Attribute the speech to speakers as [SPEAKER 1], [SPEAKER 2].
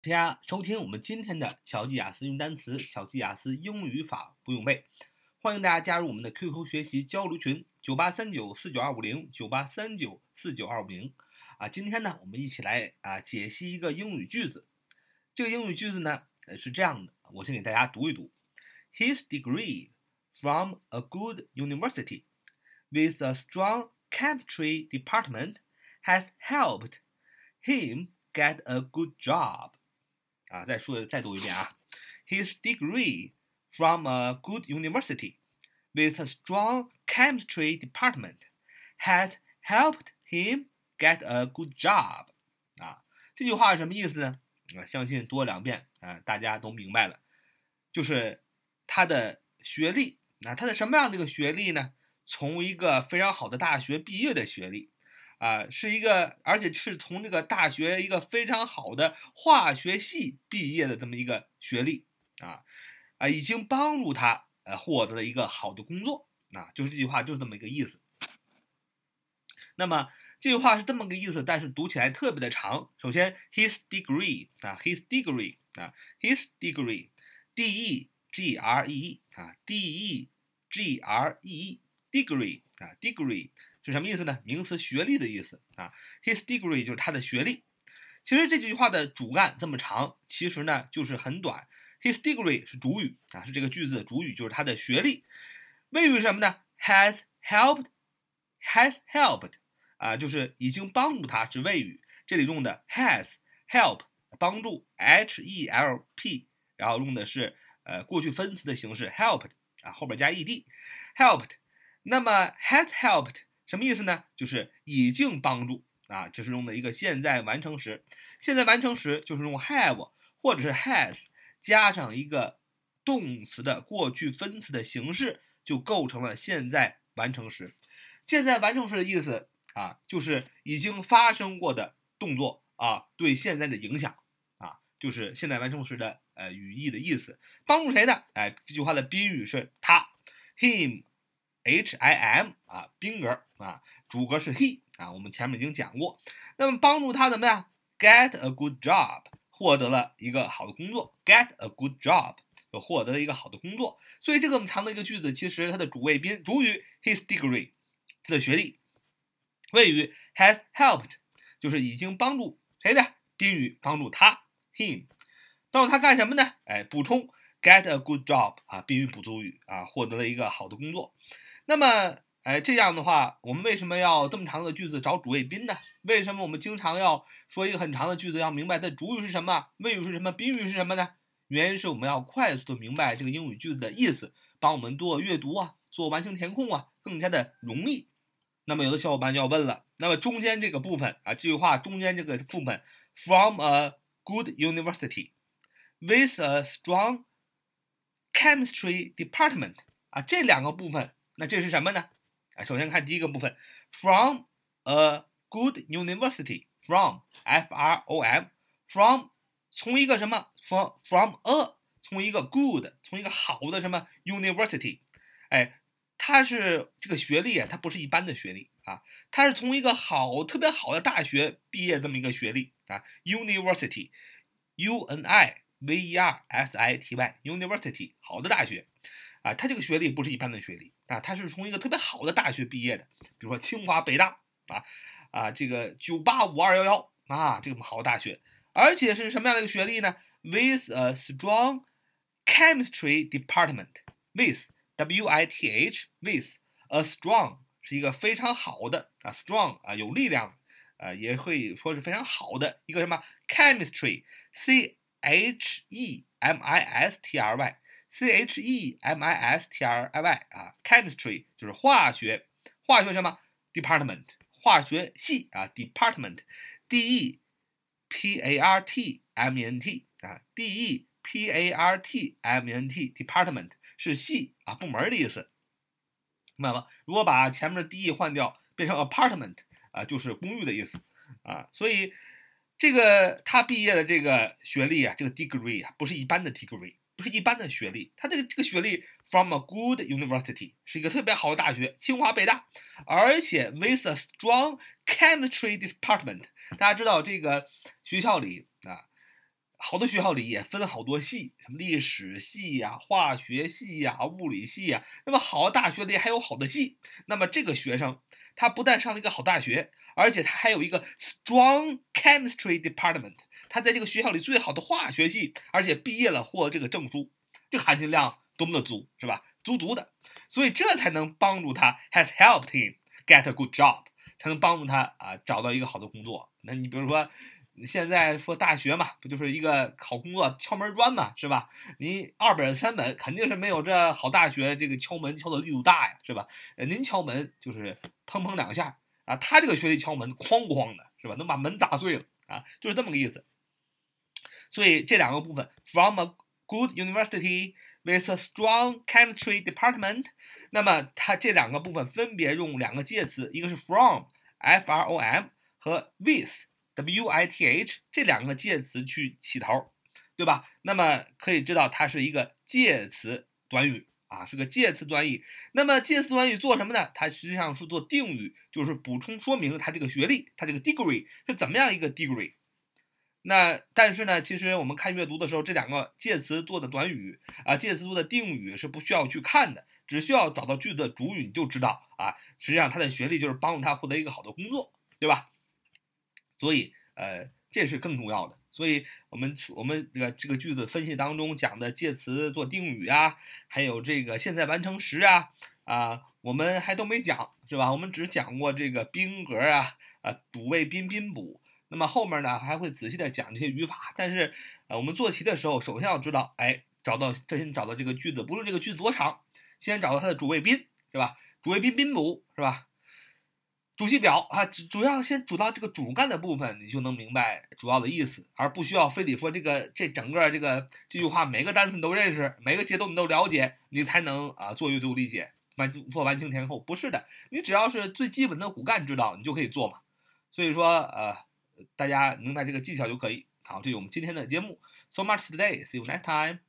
[SPEAKER 1] 大家收听我们今天的巧记雅思用单词、巧记雅思英语法不用背，欢迎大家加入我们的 QQ 学习交流群：九八三九四九二五零九八三九四九二五零。啊，今天呢，我们一起来啊解析一个英语句子。这个英语句子呢，呃是这样的，我先给大家读一读：His degree from a good university with a strong chemistry department has helped him get a good job. 啊，再说再读一遍啊。His degree from a good university with a strong chemistry department has helped him get a good job。啊，这句话是什么意思呢？啊，相信读两遍啊，大家都明白了，就是他的学历。那他的什么样的一个学历呢？从一个非常好的大学毕业的学历。啊，是一个，而且是从这个大学一个非常好的化学系毕业的这么一个学历啊，啊，已经帮助他呃获得了一个好的工作啊，就是这句话就是这么一个意思。那么这句话是这么个意思，但是读起来特别的长。首先，his degree 啊，his degree 啊，his degree，d e g r e e 啊，d e g r e Degree 啊，degree。是什么意思呢？名词学历的意思啊。His degree 就是他的学历。其实这句话的主干这么长，其实呢就是很短。His degree 是主语啊，是这个句子的主语，就是他的学历。谓语是什么呢？Has helped，has helped 啊，就是已经帮助他，是谓语。这里用的 has help 帮助，h e l p，然后用的是呃过去分词的形式 helped 啊，后边加 e d helped。那么 has helped。什么意思呢？就是已经帮助啊，这是用的一个现在完成时。现在完成时就是用 have 或者是 has 加上一个动词的过去分词的形式，就构成了现在完成时。现在完成时的意思啊，就是已经发生过的动作啊对现在的影响啊，就是现在完成时的呃语义的意思。帮助谁呢？哎，这句话的宾语是他，him。H I M 啊，宾格啊，主格是 he 啊，我们前面已经讲过。那么帮助他怎么样？Get a good job，获得了一个好的工作。Get a good job，就获得了一个好的工作。所以这个这么长的一个句子，其实它的主谓宾主语 his degree，他的学历；谓语 has helped，就是已经帮助谁的？宾语帮助他 him，帮助他干什么呢？哎，补充 get a good job 啊，宾语补足语啊，获得了一个好的工作。那么，哎，这样的话，我们为什么要这么长的句子找主谓宾呢？为什么我们经常要说一个很长的句子，要明白它主语是什么，谓语是什么，宾语是什么呢？原因是我们要快速的明白这个英语句子的意思，帮我们做阅读啊，做完形填空啊，更加的容易。那么，有的小伙伴就要问了，那么中间这个部分啊，这句话中间这个部分，from a good university with a strong chemistry department 啊，这两个部分。那这是什么呢？啊，首先看第一个部分，from a good university，from f r o m，from 从一个什么？from from a 从一个 good 从一个好的什么 university，哎，它是这个学历啊，它不是一般的学历啊，它是从一个好特别好的大学毕业这么一个学历啊，university，u n i v e r s i t y，university 好的大学。啊，他这个学历不是一般的学历啊，他是从一个特别好的大学毕业的，比如说清华、北大啊，啊，这个九八五二幺幺啊，这么好的大学，而且是什么样的一个学历呢？With a strong chemistry department，with w i t h with a strong 是一个非常好的啊，strong 啊有力量啊，也可以说是非常好的一个什么 chemistry，c h e m i s t r y。C H E M I S T R I Y 啊，chemistry 就是化学，化学什么？department 化学系啊，department，D E P A R T M E N T 啊，D E P A R T M E N T department 是系啊，部门的意思，明白吗？如果把前面的 D E 换掉，变成 apartment 啊，就是公寓的意思啊，所以这个他毕业的这个学历啊，这个 degree 啊，不是一般的 degree。不是一般的学历，他这个这个学历 from a good university 是一个特别好的大学，清华北大，而且 with a strong chemistry department。大家知道这个学校里啊，好多学校里也分好多系，什么历史系呀、化学系呀、物理系呀。那么好大学里还有好的系。那么这个学生他不但上了一个好大学，而且他还有一个 strong chemistry department。他在这个学校里最好的化学系，而且毕业了获这个证书，这含金量多么的足，是吧？足足的。所以这才能帮助他 has helped him get a good job，才能帮助他啊找到一个好的工作。那你比如说。现在说大学嘛，不就是一个考工作敲门砖嘛，是吧？你二本三本肯定是没有这好大学这个敲门敲的力度大呀，是吧？您敲门就是砰砰两下啊，他这个学历敲门哐哐的，是吧？能把门砸碎了啊，就是这么个意思。所以这两个部分，from a good university with a strong chemistry department，那么它这两个部分分别用两个介词，一个是 from，f-r-o-m 和 with。with 这两个介词去起头，对吧？那么可以知道它是一个介词短语啊，是个介词短语。那么介词短语做什么呢？它实际上是做定语，就是补充说明它这个学历，它这个 degree 是怎么样一个 degree。那但是呢，其实我们看阅读的时候，这两个介词做的短语啊，介词做的定语是不需要去看的，只需要找到句子的主语，你就知道啊，实际上他的学历就是帮助他获得一个好的工作，对吧？所以，呃，这是更重要的。所以，我们我们这个这个句子分析当中讲的介词做定语啊，还有这个现在完成时啊，啊，我们还都没讲，是吧？我们只讲过这个宾格啊，啊，主谓宾宾补。那么后面呢，还会仔细的讲这些语法。但是，呃，我们做题的时候，首先要知道，哎，找到先找到这个句子，不论这个句子多长，先找到它的主谓宾，是吧？主谓宾宾补，是吧？主系表啊，主要先主到这个主干的部分，你就能明白主要的意思，而不需要非得说这个这整个这个这句话每个单词你都认识，每个节奏你都了解，你才能啊做阅读理解完做完形前后。不是的，你只要是最基本的骨干知道，你就可以做嘛。所以说呃，大家明白这个技巧就可以。好，这是我们今天的节目。So much today. See you next time.